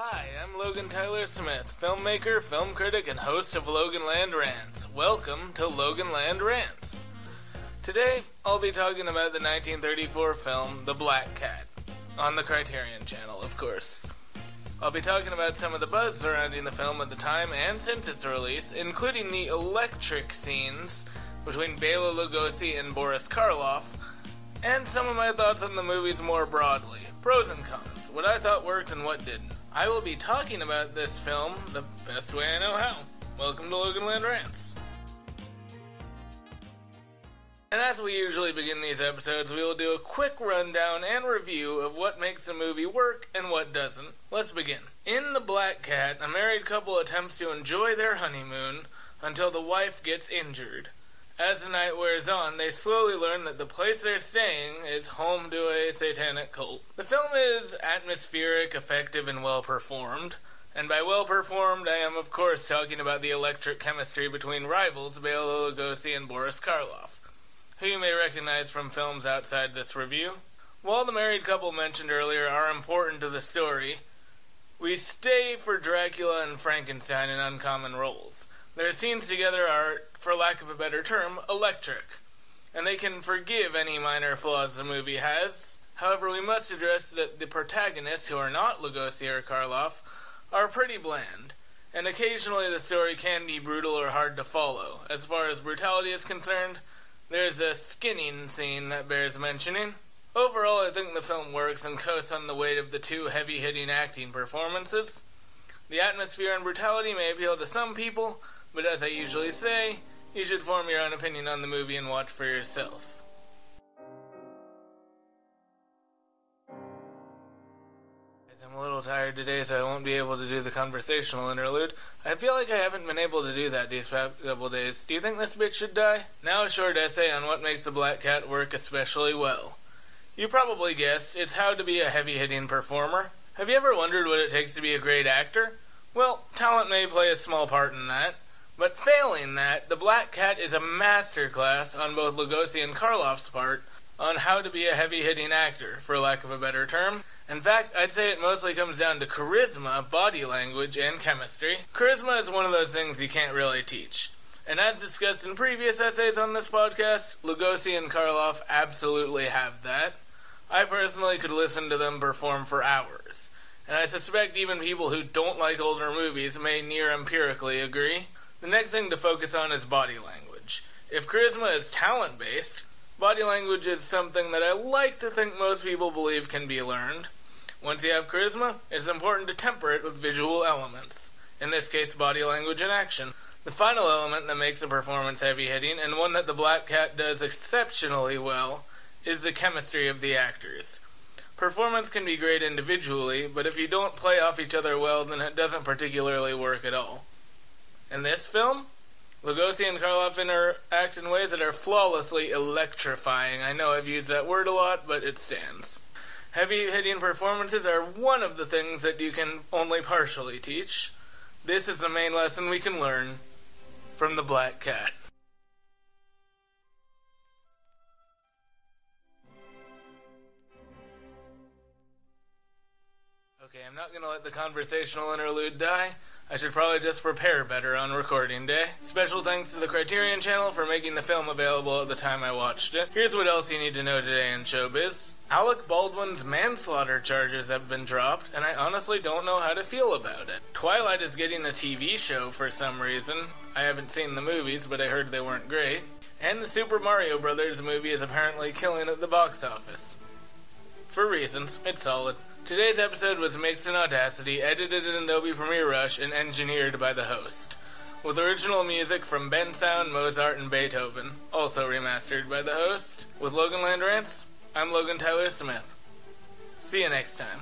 Hi, I'm Logan Tyler Smith, filmmaker, film critic, and host of Logan Land Rants. Welcome to Logan Land Rants. Today, I'll be talking about the 1934 film The Black Cat, on the Criterion Channel, of course. I'll be talking about some of the buzz surrounding the film at the time and since its release, including the electric scenes between Bela Lugosi and Boris Karloff, and some of my thoughts on the movies more broadly. Pros and cons, what I thought worked and what didn't. I will be talking about this film the best way I know how. Welcome to Logan Land Rants. And as we usually begin these episodes, we will do a quick rundown and review of what makes a movie work and what doesn't. Let's begin. In The Black Cat, a married couple attempts to enjoy their honeymoon until the wife gets injured. As the night wears on, they slowly learn that the place they're staying is home to a satanic cult. The film is atmospheric, effective, and well performed. And by well performed, I am of course talking about the electric chemistry between rivals Bela Lugosi and Boris Karloff, who you may recognize from films outside this review. While the married couple mentioned earlier are important to the story, we stay for Dracula and Frankenstein in uncommon roles. Their scenes together are, for lack of a better term, electric, and they can forgive any minor flaws the movie has. However, we must address that the protagonists, who are not Lugosi or Karloff, are pretty bland, and occasionally the story can be brutal or hard to follow. As far as brutality is concerned, there's a skinning scene that bears mentioning. Overall, I think the film works and coasts on the weight of the two heavy hitting acting performances. The atmosphere and brutality may appeal to some people, but as I usually say, you should form your own opinion on the movie and watch for yourself. I'm a little tired today, so I won't be able to do the conversational interlude. I feel like I haven't been able to do that these past couple days. Do you think this bitch should die? Now a short essay on what makes the Black Cat work especially well. You probably guessed, it's how to be a heavy-hitting performer. Have you ever wondered what it takes to be a great actor? Well, talent may play a small part in that. But failing that, The Black Cat is a masterclass on both Lugosi and Karloff's part on how to be a heavy hitting actor, for lack of a better term. In fact, I'd say it mostly comes down to charisma, body language, and chemistry. Charisma is one of those things you can't really teach. And as discussed in previous essays on this podcast, Lugosi and Karloff absolutely have that. I personally could listen to them perform for hours. And I suspect even people who don't like older movies may near empirically agree. The next thing to focus on is body language. If charisma is talent based, body language is something that I like to think most people believe can be learned. Once you have charisma, it's important to temper it with visual elements, in this case, body language and action. The final element that makes a performance heavy hitting, and one that the Black Cat does exceptionally well, is the chemistry of the actors. Performance can be great individually, but if you don't play off each other well, then it doesn't particularly work at all. In this film, Lugosi and Karloff interact in ways that are flawlessly electrifying. I know I've used that word a lot, but it stands. Heavy hitting performances are one of the things that you can only partially teach. This is the main lesson we can learn from the Black Cat. Okay, I'm not gonna let the conversational interlude die. I should probably just prepare better on recording day. Special thanks to the Criterion Channel for making the film available at the time I watched it. Here's what else you need to know today in showbiz. Alec Baldwin's manslaughter charges have been dropped, and I honestly don't know how to feel about it. Twilight is getting a TV show for some reason. I haven't seen the movies, but I heard they weren't great. And the Super Mario Brothers movie is apparently killing at the box office. For reasons, it's solid. Today's episode was mixed in Audacity, edited in Adobe Premiere Rush, and engineered by the host. With original music from Bensound, Mozart, and Beethoven, also remastered by the host. With Logan Land Rants, I'm Logan Tyler Smith. See you next time.